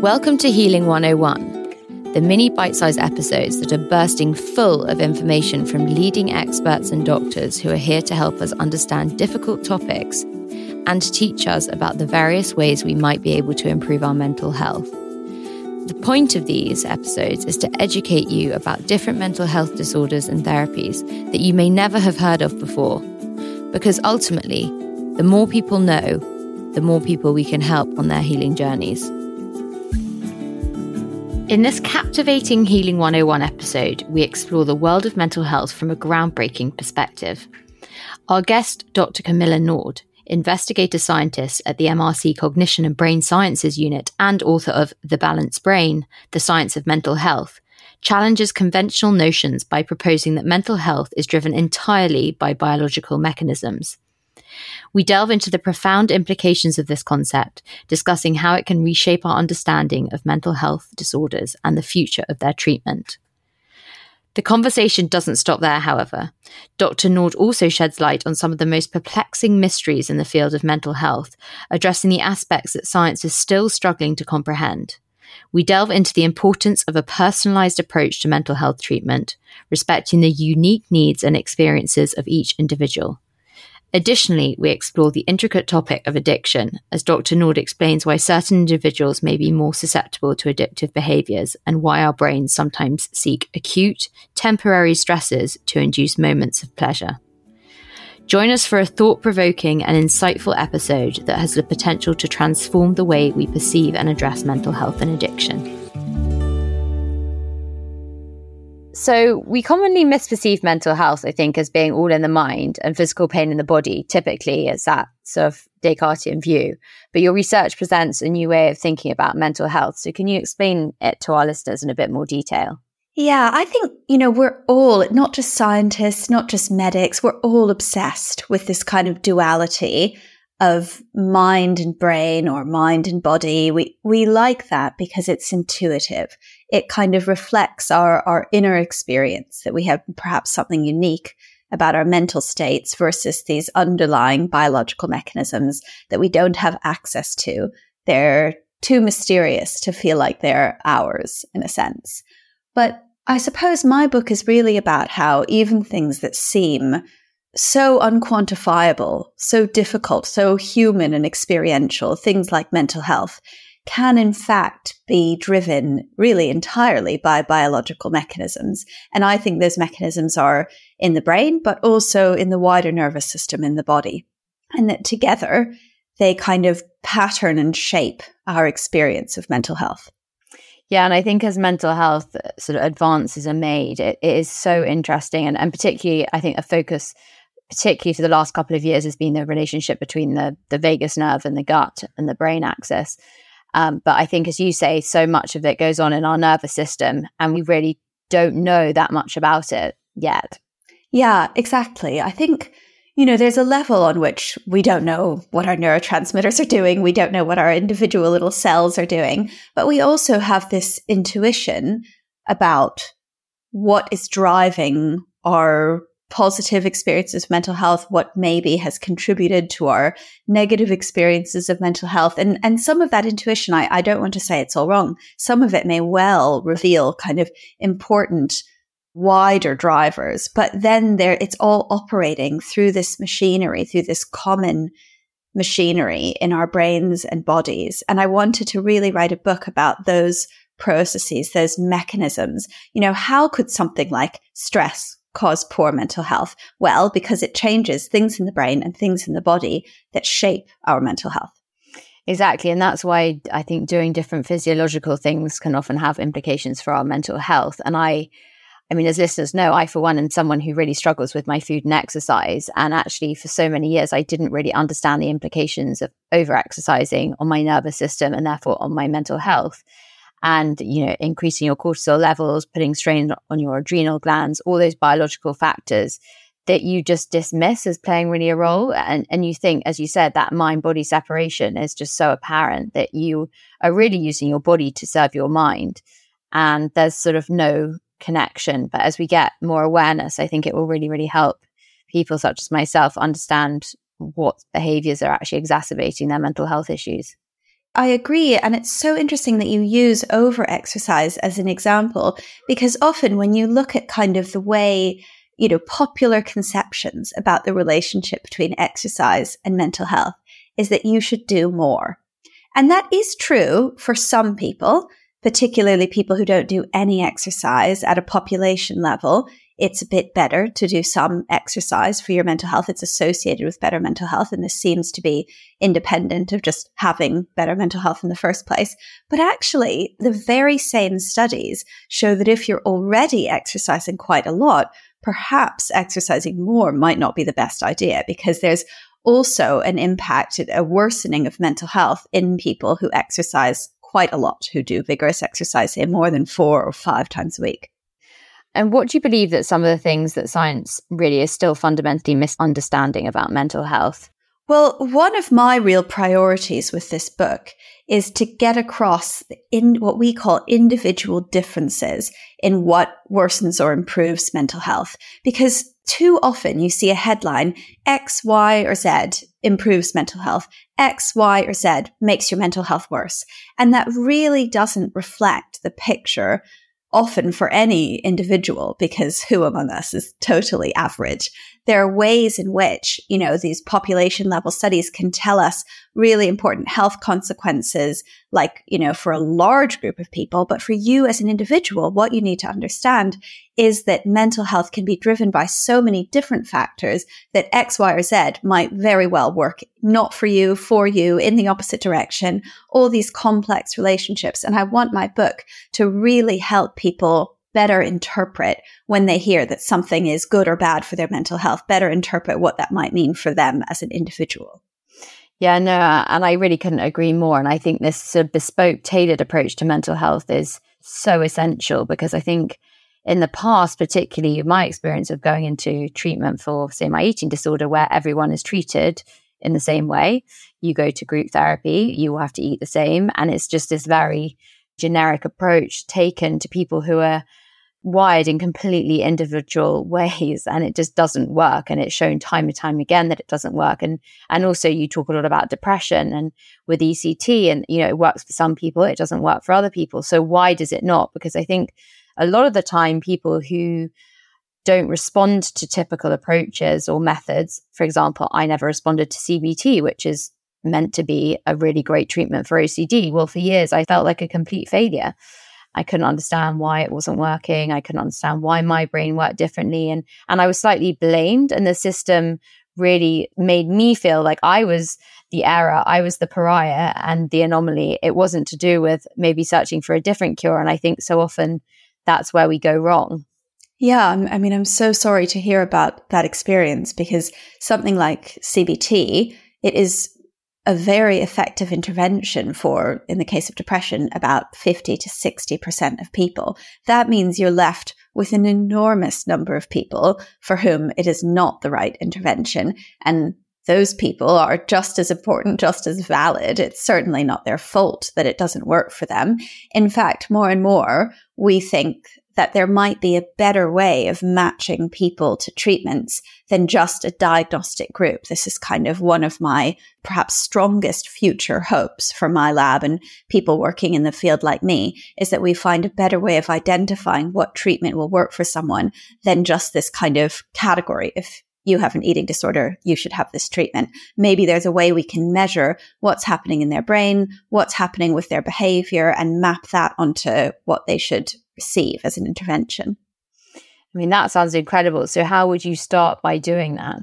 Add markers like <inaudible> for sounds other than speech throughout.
Welcome to Healing 101, the mini bite sized episodes that are bursting full of information from leading experts and doctors who are here to help us understand difficult topics and teach us about the various ways we might be able to improve our mental health. The point of these episodes is to educate you about different mental health disorders and therapies that you may never have heard of before. Because ultimately, the more people know, the more people we can help on their healing journeys. In this captivating Healing 101 episode, we explore the world of mental health from a groundbreaking perspective. Our guest, Dr. Camilla Nord, investigator scientist at the MRC Cognition and Brain Sciences Unit and author of The Balanced Brain, The Science of Mental Health, challenges conventional notions by proposing that mental health is driven entirely by biological mechanisms. We delve into the profound implications of this concept, discussing how it can reshape our understanding of mental health disorders and the future of their treatment. The conversation doesn't stop there, however. Dr. Nord also sheds light on some of the most perplexing mysteries in the field of mental health, addressing the aspects that science is still struggling to comprehend. We delve into the importance of a personalized approach to mental health treatment, respecting the unique needs and experiences of each individual. Additionally, we explore the intricate topic of addiction, as Dr. Nord explains why certain individuals may be more susceptible to addictive behaviors and why our brains sometimes seek acute, temporary stresses to induce moments of pleasure. Join us for a thought provoking and insightful episode that has the potential to transform the way we perceive and address mental health and addiction. So, we commonly misperceive mental health, I think, as being all in the mind and physical pain in the body. Typically, it's that sort of Descartesian view. But your research presents a new way of thinking about mental health. So, can you explain it to our listeners in a bit more detail? Yeah, I think, you know, we're all, not just scientists, not just medics, we're all obsessed with this kind of duality of mind and brain or mind and body. We, we like that because it's intuitive. It kind of reflects our, our inner experience that we have perhaps something unique about our mental states versus these underlying biological mechanisms that we don't have access to. They're too mysterious to feel like they're ours in a sense. But I suppose my book is really about how even things that seem so unquantifiable, so difficult, so human and experiential, things like mental health can in fact be driven really entirely by biological mechanisms. And I think those mechanisms are in the brain, but also in the wider nervous system in the body. And that together they kind of pattern and shape our experience of mental health. Yeah, and I think as mental health sort of advances are made, it, it is so interesting. And, and particularly, I think a focus particularly for the last couple of years, has been the relationship between the the vagus nerve and the gut and the brain axis. Um, but I think, as you say, so much of it goes on in our nervous system, and we really don't know that much about it yet. Yeah, exactly. I think you know, there's a level on which we don't know what our neurotransmitters are doing. We don't know what our individual little cells are doing. But we also have this intuition about what is driving our positive experiences of mental health, what maybe has contributed to our negative experiences of mental health. And, and some of that intuition, I, I don't want to say it's all wrong. Some of it may well reveal kind of important wider drivers, but then there, it's all operating through this machinery, through this common machinery in our brains and bodies. And I wanted to really write a book about those processes, those mechanisms. You know, how could something like stress cause poor mental health? Well, because it changes things in the brain and things in the body that shape our mental health. Exactly. And that's why I think doing different physiological things can often have implications for our mental health. And I, I mean, as listeners know, I, for one, am someone who really struggles with my food and exercise. And actually, for so many years, I didn't really understand the implications of over exercising on my nervous system and therefore on my mental health and you know increasing your cortisol levels putting strain on your adrenal glands all those biological factors that you just dismiss as playing really a role. And and you think as you said that mind body separation is just so apparent that you are really using your body to serve your mind. And there's sort of no connection. But as we get more awareness i think it will really really help people such as myself understand what behaviors are actually exacerbating their mental health issues I agree. And it's so interesting that you use over exercise as an example, because often when you look at kind of the way, you know, popular conceptions about the relationship between exercise and mental health is that you should do more. And that is true for some people, particularly people who don't do any exercise at a population level it's a bit better to do some exercise for your mental health. It's associated with better mental health. And this seems to be independent of just having better mental health in the first place. But actually, the very same studies show that if you're already exercising quite a lot, perhaps exercising more might not be the best idea because there's also an impact, a worsening of mental health in people who exercise quite a lot, who do vigorous exercise, say more than four or five times a week. And what do you believe that some of the things that science really is still fundamentally misunderstanding about mental health? Well, one of my real priorities with this book is to get across in what we call individual differences in what worsens or improves mental health. Because too often you see a headline, X, Y, or Z improves mental health. X, Y, or Z makes your mental health worse. And that really doesn't reflect the picture often for any individual, because who among us is totally average? There are ways in which, you know, these population level studies can tell us really important health consequences, like, you know, for a large group of people. But for you as an individual, what you need to understand is that mental health can be driven by so many different factors that X, Y, or Z might very well work not for you, for you, in the opposite direction, all these complex relationships. And I want my book to really help people better interpret when they hear that something is good or bad for their mental health, better interpret what that might mean for them as an individual. Yeah, no, and I really couldn't agree more. And I think this sort of bespoke, tailored approach to mental health is so essential because I think in the past, particularly my experience of going into treatment for, say, my eating disorder, where everyone is treated in the same way, you go to group therapy, you have to eat the same. And it's just this very generic approach taken to people who are wired in completely individual <laughs> ways and it just doesn't work and it's shown time and time again that it doesn't work. And and also you talk a lot about depression and with ECT and you know it works for some people it doesn't work for other people. So why does it not? Because i think a lot of the time people who don't respond to typical approaches or methods for example i never responded to CBT which is meant to be a really great treatment for OCD well for years i felt like a complete failure I couldn't understand why it wasn't working. I couldn't understand why my brain worked differently. And, and I was slightly blamed and the system really made me feel like I was the error. I was the pariah and the anomaly. It wasn't to do with maybe searching for a different cure. And I think so often that's where we go wrong. Yeah, I mean, I'm so sorry to hear about that experience because something like CBT, it is a very effective intervention for, in the case of depression, about 50 to 60% of people. That means you're left with an enormous number of people for whom it is not the right intervention. And those people are just as important, just as valid. It's certainly not their fault that it doesn't work for them. In fact, more and more, we think that there might be a better way of matching people to treatments than just a diagnostic group. This is kind of one of my perhaps strongest future hopes for my lab and people working in the field like me is that we find a better way of identifying what treatment will work for someone than just this kind of category. If you have an eating disorder, you should have this treatment. Maybe there's a way we can measure what's happening in their brain, what's happening with their behavior, and map that onto what they should receive as an intervention. I mean, that sounds incredible. So, how would you start by doing that?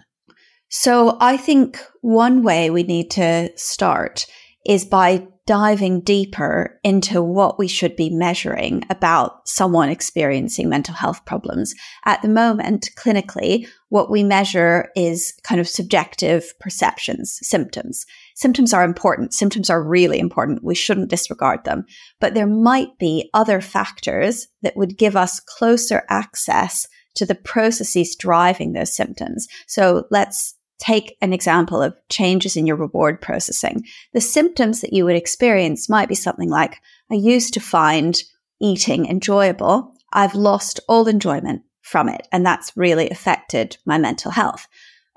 So, I think one way we need to start is by diving deeper into what we should be measuring about someone experiencing mental health problems. At the moment, clinically, what we measure is kind of subjective perceptions, symptoms. Symptoms are important. Symptoms are really important. We shouldn't disregard them. But there might be other factors that would give us closer access to the processes driving those symptoms. So let's take an example of changes in your reward processing. The symptoms that you would experience might be something like, I used to find eating enjoyable. I've lost all enjoyment from it. And that's really affected my mental health.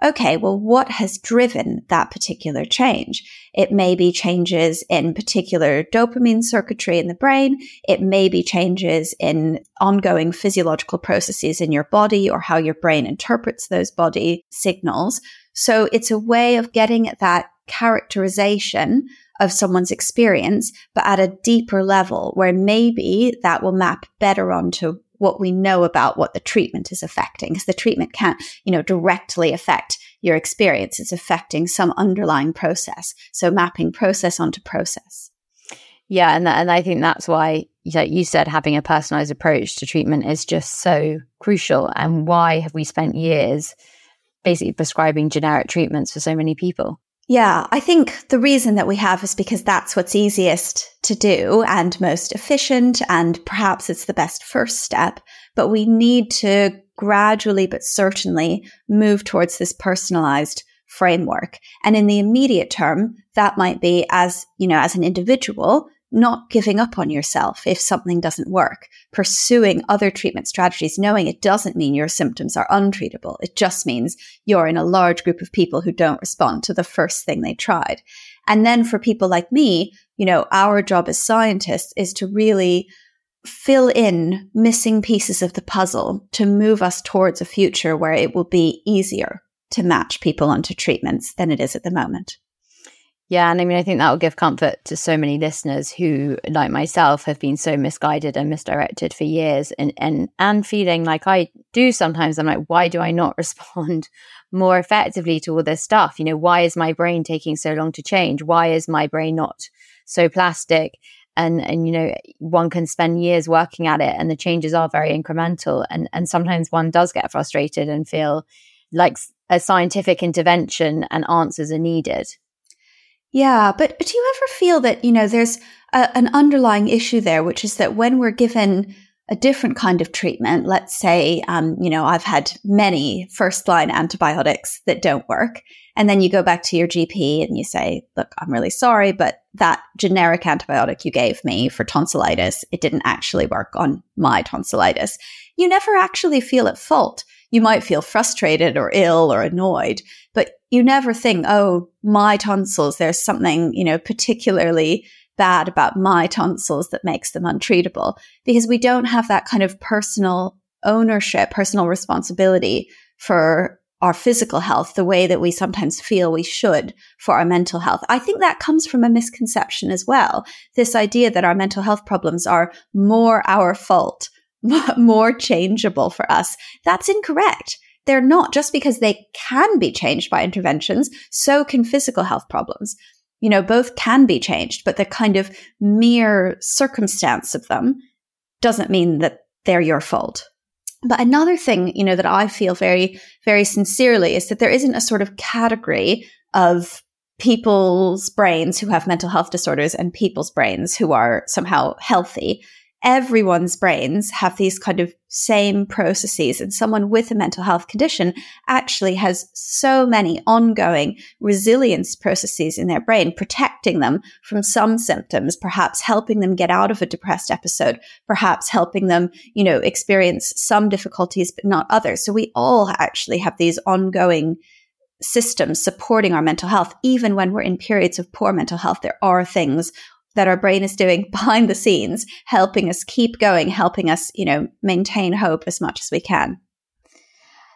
Okay, well, what has driven that particular change? It may be changes in particular dopamine circuitry in the brain. It may be changes in ongoing physiological processes in your body or how your brain interprets those body signals. So it's a way of getting at that characterization of someone's experience, but at a deeper level where maybe that will map better onto what we know about what the treatment is affecting because the treatment can't, you know, directly affect your experience. It's affecting some underlying process. So mapping process onto process. Yeah. And, and I think that's why, like you said, having a personalized approach to treatment is just so crucial. And why have we spent years basically prescribing generic treatments for so many people? Yeah, I think the reason that we have is because that's what's easiest to do and most efficient, and perhaps it's the best first step. But we need to gradually but certainly move towards this personalized framework. And in the immediate term, that might be as, you know, as an individual, not giving up on yourself if something doesn't work, pursuing other treatment strategies, knowing it doesn't mean your symptoms are untreatable. It just means you're in a large group of people who don't respond to the first thing they tried. And then for people like me, you know, our job as scientists is to really fill in missing pieces of the puzzle to move us towards a future where it will be easier to match people onto treatments than it is at the moment. Yeah, and I mean, I think that will give comfort to so many listeners who, like myself, have been so misguided and misdirected for years, and and and feeling like I do sometimes. I'm like, why do I not <laughs> respond more effectively to all this stuff? You know, why is my brain taking so long to change? Why is my brain not so plastic? And and you know, one can spend years working at it, and the changes are very incremental. And and sometimes one does get frustrated and feel like a scientific intervention and answers are needed. Yeah, but, do you ever feel that, you know, there's a, an underlying issue there, which is that when we're given a different kind of treatment, let's say, um, you know, I've had many first line antibiotics that don't work. And then you go back to your GP and you say, look, I'm really sorry, but that generic antibiotic you gave me for tonsillitis, it didn't actually work on my tonsillitis. You never actually feel at fault. You might feel frustrated or ill or annoyed, but you never think, oh, my tonsils, there's something, you know, particularly bad about my tonsils that makes them untreatable because we don't have that kind of personal ownership, personal responsibility for our physical health the way that we sometimes feel we should for our mental health. I think that comes from a misconception as well. This idea that our mental health problems are more our fault, <laughs> more changeable for us. That's incorrect. They're not just because they can be changed by interventions. So can physical health problems. You know, both can be changed, but the kind of mere circumstance of them doesn't mean that they're your fault. But another thing, you know, that I feel very, very sincerely is that there isn't a sort of category of people's brains who have mental health disorders and people's brains who are somehow healthy everyone's brains have these kind of same processes and someone with a mental health condition actually has so many ongoing resilience processes in their brain protecting them from some symptoms perhaps helping them get out of a depressed episode perhaps helping them you know experience some difficulties but not others. So we all actually have these ongoing systems supporting our mental health. Even when we're in periods of poor mental health there are things that our brain is doing <laughs> behind the scenes, helping us keep going, helping us, you know, maintain hope as much as we can.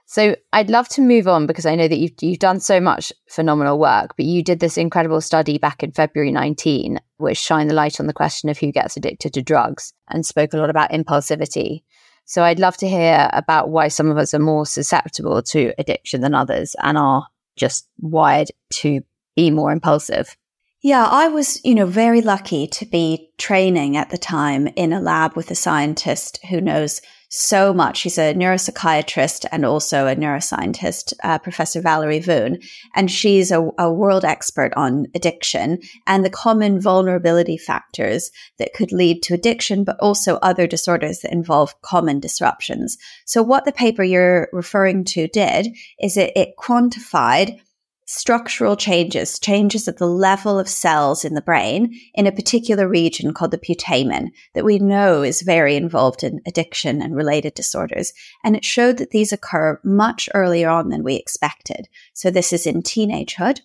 So I'd love to move on because I know that you've you've done so much phenomenal work, but you did this incredible study back in February 19, which shined the light on the question of who gets addicted to drugs and spoke a lot about impulsivity. So I'd love to hear about why some of us are more susceptible to addiction than others and are just wired to be more impulsive. Yeah, I was, you know, very lucky to be training at the time in a lab with a scientist who knows so much. She's a neuropsychiatrist and also a neuroscientist, uh, Professor Valerie Voon. And she's a, a world expert on addiction and the common vulnerability factors that could lead to addiction, but also other disorders that involve common disruptions. So what the paper you're referring to did is it, it quantified structural changes, changes at the level of cells in the brain in a particular region called the putamen that we know is very involved in addiction and related disorders. And it showed that these occur much earlier on than we expected. So this is in teenagehood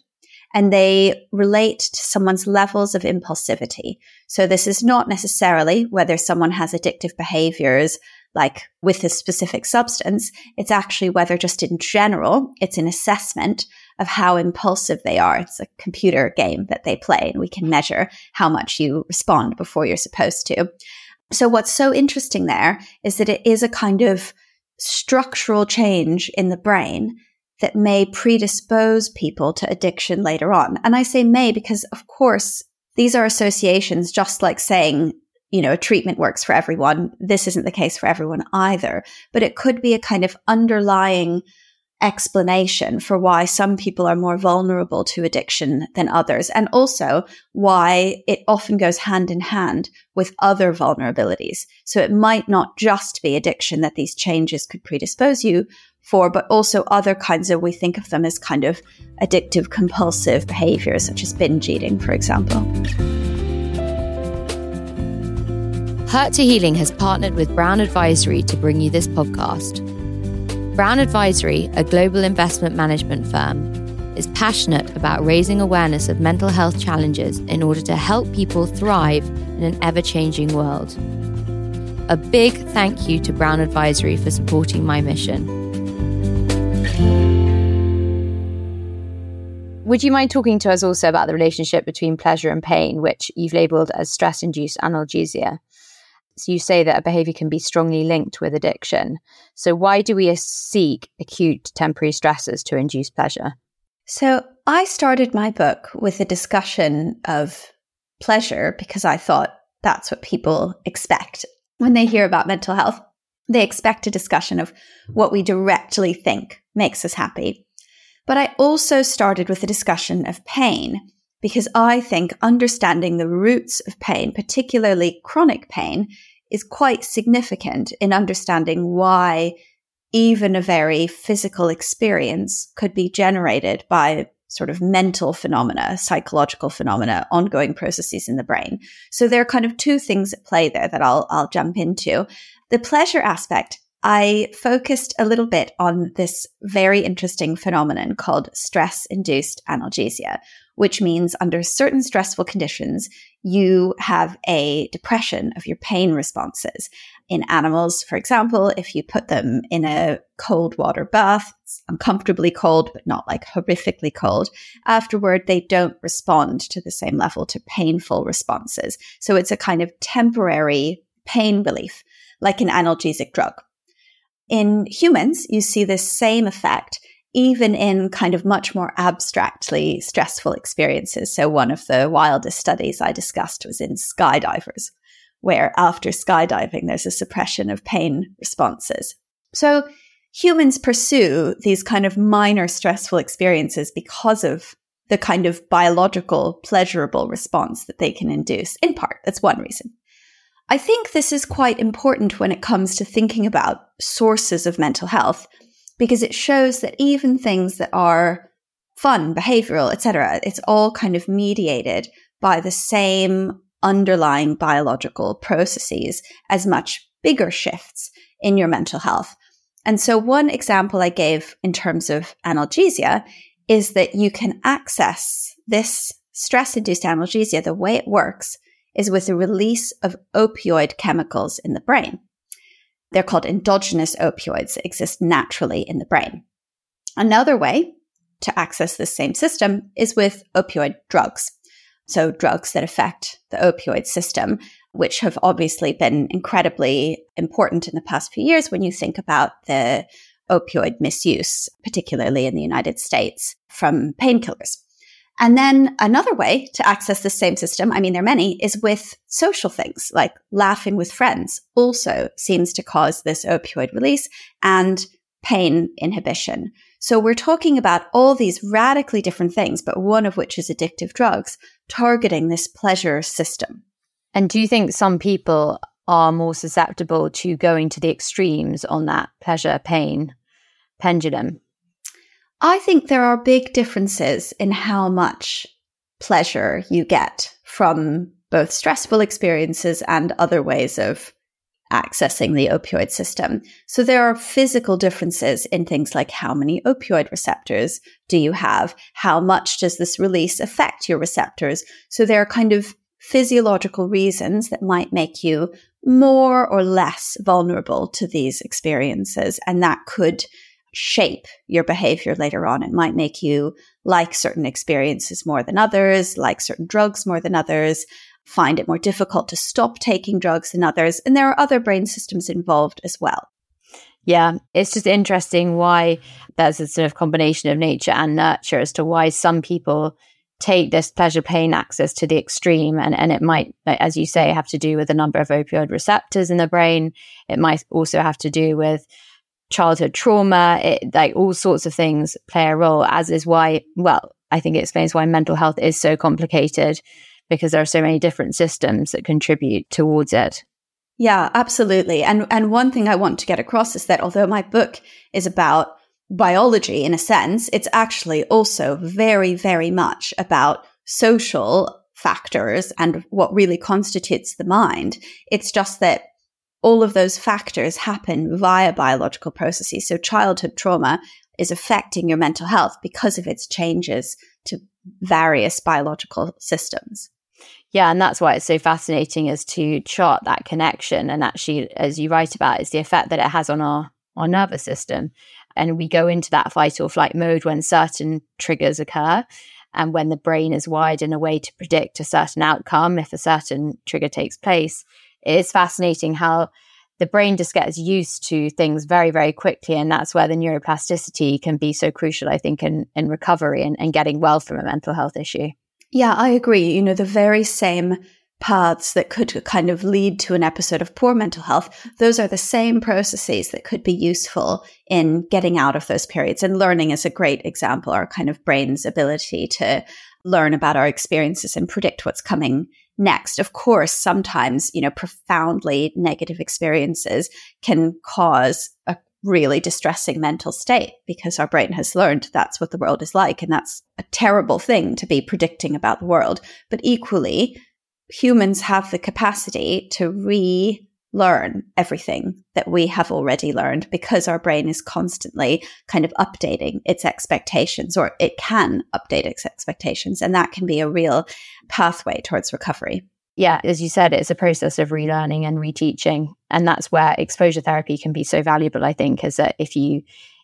and they relate to someone's levels of impulsivity. So this is not necessarily whether someone has addictive behaviors like with a specific substance. It's actually whether just in general, it's an assessment of how impulsive they are. It's a computer game that they play and we can measure how much you respond before you're supposed to. So what's so interesting there is that it is a kind of structural change in the brain that may predispose people to addiction later on. And I say may because of course these are associations just like saying you know, a treatment works for everyone. This isn't the case for everyone either, but it could be a kind of underlying explanation for why some people are more vulnerable to addiction than others, and also why it often goes hand in hand with other vulnerabilities. So it might not just be addiction that these changes could predispose you for, but also other kinds of, we think of them as kind of addictive compulsive behaviors, such as binge eating, for example. Hurt to Healing has partnered with Brown Advisory to bring you this podcast. Brown Advisory, a global investment management firm, is passionate about raising awareness of mental health challenges in order to help people thrive in an ever changing world. A big thank you to Brown Advisory for supporting my mission. Would you mind talking to us also about the relationship between pleasure and pain, which you've labeled as stress induced analgesia? You say that a behavior can be strongly linked with addiction. So, why do we seek acute temporary stresses to induce pleasure? So, I started my book with a discussion of pleasure because I thought that's what people expect when they hear about mental health. They expect a discussion of what we directly think makes us happy. But I also started with a discussion of pain because I think understanding the roots of pain, particularly chronic pain, is quite significant in understanding why even a very physical experience could be generated by sort of mental phenomena, psychological phenomena, ongoing processes in the brain. So there are kind of two things at play there that I'll, I'll jump into. The pleasure aspect I focused a little bit on this very interesting phenomenon called stress induced analgesia, which means under certain stressful conditions, you have a depression of your pain responses. In animals, for example, if you put them in a cold water bath, uncomfortably cold, but not like horrifically cold, afterward, they don't respond to the same level to painful responses. So it's a kind of temporary pain relief, like an analgesic drug. In humans, you see this same effect even in kind of much more abstractly stressful experiences. So one of the wildest studies I discussed was in skydivers, where after skydiving, there's a suppression of pain responses. So humans pursue these kind of minor stressful experiences because of the kind of biological pleasurable response that they can induce in part. That's one reason. I think this is quite important when it comes to thinking about sources of mental health because it shows that even things that are fun, behavioral, etc., it's all kind of mediated by the same underlying biological processes as much bigger shifts in your mental health. And so one example I gave in terms of analgesia is that you can access this stress induced analgesia. The way it works is with the release of opioid chemicals in the brain. They're called endogenous opioids exist naturally in the brain. Another way to access this same system is with opioid drugs. So, drugs that affect the opioid system, which have obviously been incredibly important in the past few years when you think about the opioid misuse, particularly in the United States from painkillers. And then another way to access the same system, I mean, there are many, is with social things like laughing with friends also seems to cause this opioid release and pain inhibition. So we're talking about all these radically different things, but one of which is addictive drugs targeting this pleasure system. And do you think some people are more susceptible to going to the extremes on that pleasure pain pendulum? I think there are big differences in how much pleasure you get from both stressful experiences and other ways of accessing the opioid system. So there are physical differences in things like how many opioid receptors do you have? How much does this release affect your receptors? So there are kind of physiological reasons that might make you more or less vulnerable to these experiences. And that could shape your behavior later on. It might make you like certain experiences more than others, like certain drugs more than others, find it more difficult to stop taking drugs than others. And there are other brain systems involved as well. Yeah, it's just interesting why there's a sort of combination of nature and nurture as to why some people take this pleasure pain axis to the extreme and, and it might as you say have to do with the number of opioid receptors in the brain it might also have to do with childhood trauma it, like all sorts of things play a role as is why well i think it explains why mental health is so complicated because there are so many different systems that contribute towards it. Yeah, absolutely. And and one thing I want to get across is that although my book is about biology in a sense, it's actually also very very much about social factors and what really constitutes the mind. It's just that all of those factors happen via biological processes. So childhood trauma is affecting your mental health because of its changes to various biological systems. Yeah, and that's why it's so fascinating is to chart that connection. And actually, as you write about, is the effect that it has on our, our nervous system. And we go into that fight or flight mode when certain triggers occur and when the brain is wired in a way to predict a certain outcome if a certain trigger takes place. It is fascinating how the brain just gets used to things very, very quickly. And that's where the neuroplasticity can be so crucial, I think, in, in recovery and, and getting well from a mental health issue. Yeah, I agree. You know, the very same paths that could kind of lead to an episode of poor mental health, those are the same processes that could be useful in getting out of those periods. And learning is a great example, our kind of brain's ability to learn about our experiences and predict what's coming next. Of course, sometimes, you know, profoundly negative experiences can cause a really distressing mental state because our brain has learned that's what the world is like. And that's a terrible thing to be predicting about the world. But equally, humans have the capacity to relearn everything that we have already learned because our brain is constantly kind of updating its expectations or it can update its expectations. And that can be a real pathway towards recovery yeah, as you said, it's a process of relearning and reteaching. And that's where exposure therapy can be so valuable, I think, is that if you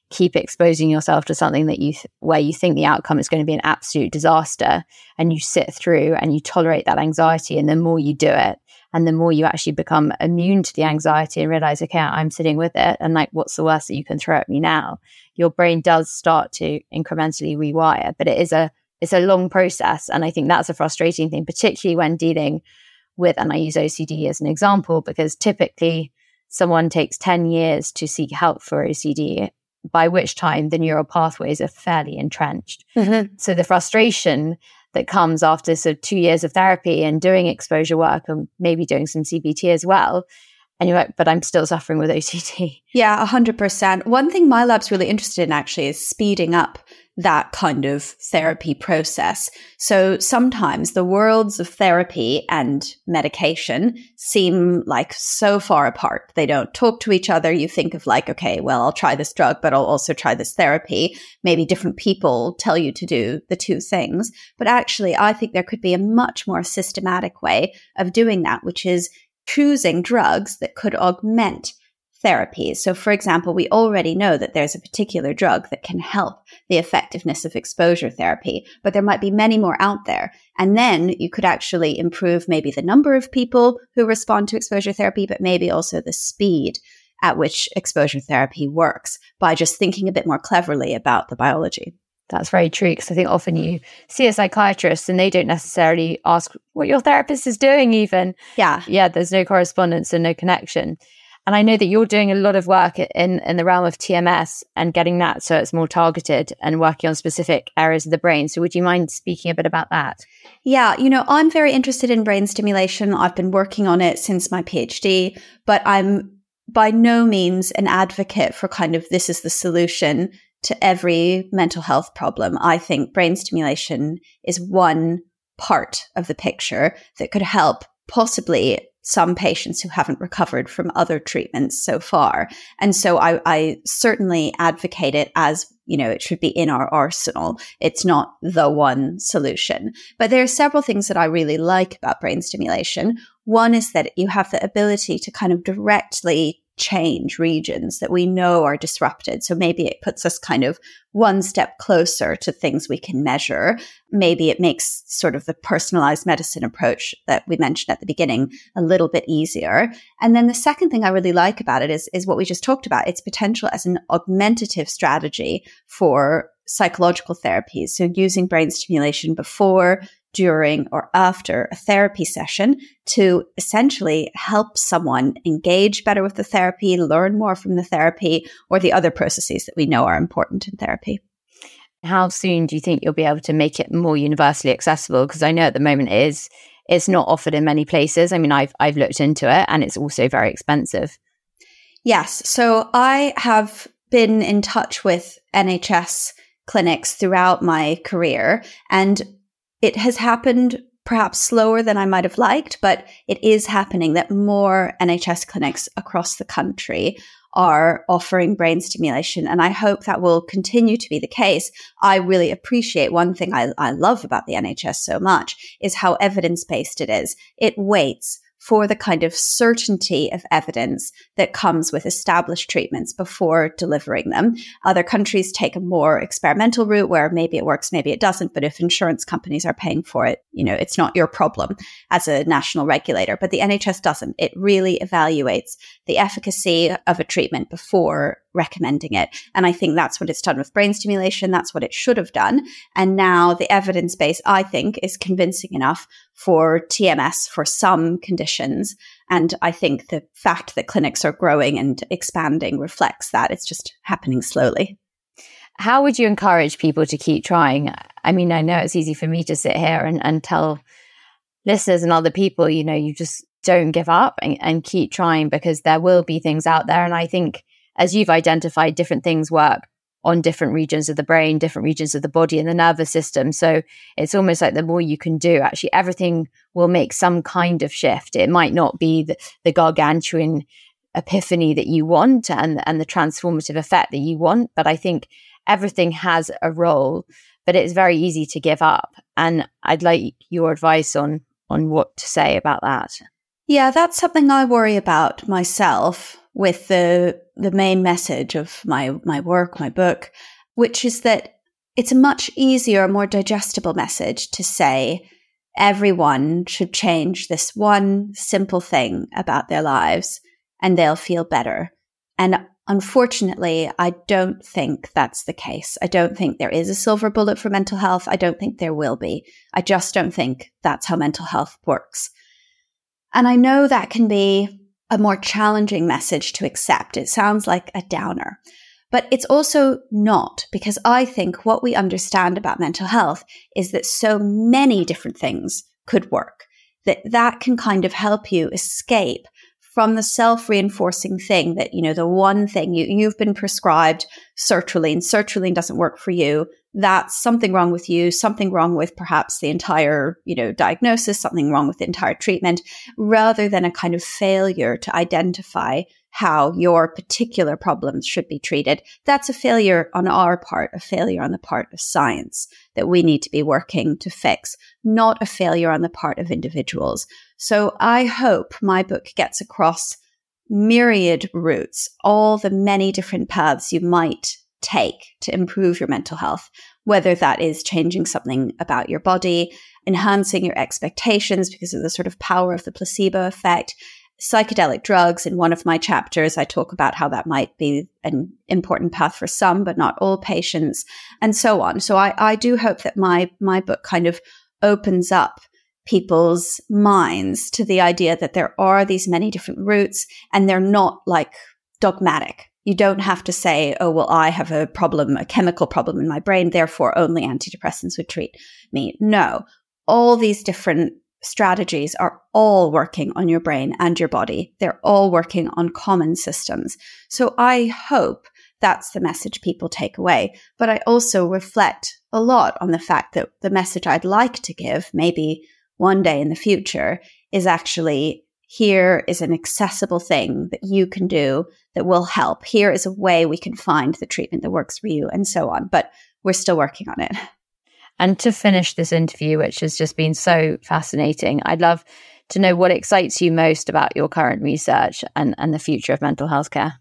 keep exposing yourself to something that you th- where you think the outcome is going to be an absolute disaster and you sit through and you tolerate that anxiety and the more you do it and the more you actually become immune to the anxiety and realize okay i'm sitting with it and like what's the worst that you can throw at me now your brain does start to incrementally rewire but it is a it's a long process and i think that's a frustrating thing particularly when dealing with, and I use OCD as an example because typically someone takes 10 years to seek help for OCD, by which time the neural pathways are fairly entrenched. Mm-hmm. So the frustration that comes after sort of two years of therapy and doing exposure work and maybe doing some CBT as well. And you're like, but I'm still suffering with OCD. Yeah, 100%. One thing my lab's really interested in actually is speeding up that kind of therapy process. So sometimes the worlds of therapy and medication seem like so far apart. They don't talk to each other. You think of like, okay, well, I'll try this drug, but I'll also try this therapy. Maybe different people tell you to do the two things. But actually, I think there could be a much more systematic way of doing that, which is choosing drugs that could augment therapies. So, for example, we already know that there's a particular drug that can help the effectiveness of exposure therapy, but there might be many more out there. And then you could actually improve maybe the number of people who respond to exposure therapy, but maybe also the speed at which exposure therapy works by just thinking a bit more cleverly about the biology. That's very true because I think often you see a psychiatrist and they don't necessarily ask what your therapist is doing, even. Yeah. Yeah, there's no correspondence and no connection. And I know that you're doing a lot of work in, in the realm of TMS and getting that so it's more targeted and working on specific areas of the brain. So would you mind speaking a bit about that? Yeah, you know, I'm very interested in brain stimulation. I've been working on it since my PhD, but I'm by no means an advocate for kind of this is the solution to every mental health problem. I think brain stimulation is one part of the picture that could help possibly some patients who haven't recovered from other treatments so far. And so I, I, certainly advocate it as, you know, it should be in our arsenal. It's not the one solution. But there are several things that I really like about brain stimulation. One is that you have the ability to kind of directly change regions that we know are disrupted. So maybe it puts us kind of one step closer to things we can measure. Maybe it makes sort of the personalized medicine approach that we mentioned at the beginning a little bit easier. And then the second thing I really like about it is, is what we just talked about. Its potential as an augmentative strategy for psychological therapies. So using brain stimulation before, during or after a therapy session to essentially help someone engage better with the therapy, learn more from the therapy, or the other processes that we know are important in therapy. How soon do you think you'll be able to make it more universally accessible? Because I know at the moment it is it's not offered in many places. I mean, I've I've looked into it, and it's also very expensive. Yes, so I have been in touch with NHS clinics throughout my career, and it has happened perhaps slower than I might have liked, but it is happening that more NHS clinics across the country are offering brain stimulation. And I hope that will continue to be the case. I really appreciate one thing I, I love about the NHS so much is how evidence based it is. It waits for the kind of certainty of evidence that comes with established treatments before delivering them. Other countries take a more experimental route where maybe it works, maybe it doesn't. But if insurance companies are paying for it, you know, it's not your problem as a national regulator. But the NHS doesn't. It really evaluates the efficacy of a treatment before recommending it. And I think that's what it's done with brain stimulation. That's what it should have done. And now the evidence base, I think, is convincing enough for TMS for some conditions. And I think the fact that clinics are growing and expanding reflects that. It's just happening slowly. How would you encourage people to keep trying? I mean, I know it's easy for me to sit here and, and tell listeners and other people, you know, you just don't give up and, and keep trying because there will be things out there. And I think as you've identified, different things work on different regions of the brain, different regions of the body and the nervous system. So it's almost like the more you can do, actually, everything will make some kind of shift. It might not be the, the gargantuan epiphany that you want and, and the transformative effect that you want, but I think everything has a role, but it's very easy to give up. And I'd like your advice on on what to say about that. Yeah, that's something I worry about myself with the the main message of my my work, my book, which is that it's a much easier, more digestible message to say everyone should change this one simple thing about their lives and they'll feel better. And unfortunately, I don't think that's the case. I don't think there is a silver bullet for mental health. I don't think there will be. I just don't think that's how mental health works. And I know that can be a more challenging message to accept. It sounds like a downer. But it's also not because I think what we understand about mental health is that so many different things could work, that that can kind of help you escape from the self-reinforcing thing that, you know, the one thing you, you've been prescribed sertraline, sertraline doesn't work for you. That's something wrong with you, something wrong with perhaps the entire, you know, diagnosis, something wrong with the entire treatment, rather than a kind of failure to identify how your particular problems should be treated. That's a failure on our part, a failure on the part of science that we need to be working to fix, not a failure on the part of individuals. So I hope my book gets across myriad routes, all the many different paths you might take to improve your mental health, whether that is changing something about your body, enhancing your expectations because of the sort of power of the placebo effect, psychedelic drugs. In one of my chapters, I talk about how that might be an important path for some, but not all patients, and so on. So I, I do hope that my my book kind of opens up people's minds to the idea that there are these many different routes and they're not like dogmatic. You don't have to say, oh, well, I have a problem, a chemical problem in my brain, therefore only antidepressants would treat me. No, all these different strategies are all working on your brain and your body. They're all working on common systems. So I hope That's the message people take away. But I also reflect a lot on the fact that the message I'd like to give, maybe one day in the future, is actually here is an accessible thing that you can do that will help. Here is a way we can find the treatment that works for you, and so on. But we're still working on it. And to finish this interview, which has just been so fascinating, I'd love to know what excites you most about your current research and, and the future of mental health care.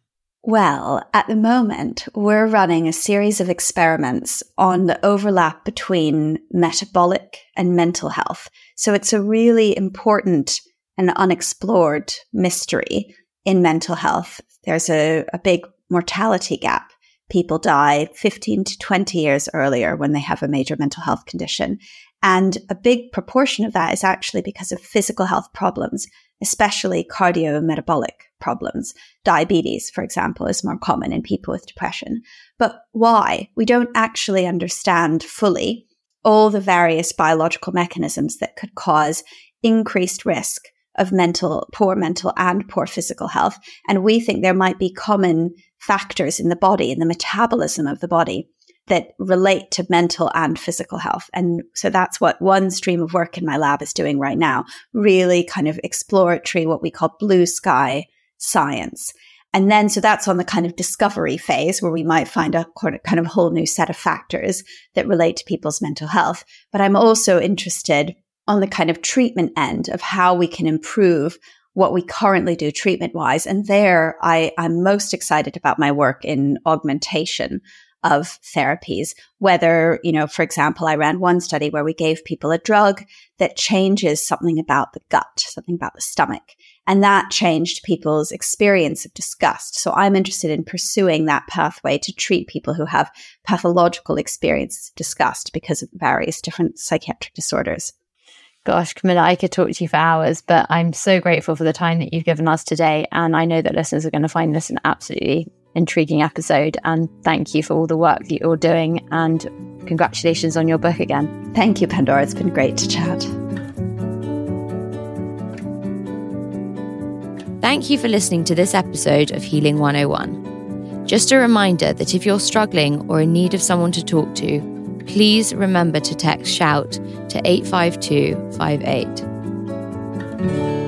Well, at the moment, we're running a series of experiments on the overlap between metabolic and mental health. So it's a really important and unexplored mystery in mental health. There's a, a big mortality gap. People die 15 to 20 years earlier when they have a major mental health condition. And a big proportion of that is actually because of physical health problems, especially cardiometabolic problems. Diabetes, for example, is more common in people with depression. But why? We don't actually understand fully all the various biological mechanisms that could cause increased risk of mental, poor mental and poor physical health. And we think there might be common factors in the body, in the metabolism of the body that relate to mental and physical health. And so that's what one stream of work in my lab is doing right now, really kind of exploratory, what we call blue sky science. And then, so that's on the kind of discovery phase where we might find a kind of whole new set of factors that relate to people's mental health. But I'm also interested on the kind of treatment end of how we can improve what we currently do treatment wise. And there I, I'm most excited about my work in augmentation of therapies. Whether, you know, for example, I ran one study where we gave people a drug that changes something about the gut, something about the stomach. And that changed people's experience of disgust. So I'm interested in pursuing that pathway to treat people who have pathological experiences of disgust because of various different psychiatric disorders. Gosh, Camilla, I could talk to you for hours, but I'm so grateful for the time that you've given us today. And I know that listeners are going to find this an absolutely intriguing episode. And thank you for all the work that you're doing. And congratulations on your book again. Thank you, Pandora. It's been great to chat. Thank you for listening to this episode of Healing 101. Just a reminder that if you're struggling or in need of someone to talk to, please remember to text SHOUT to 85258.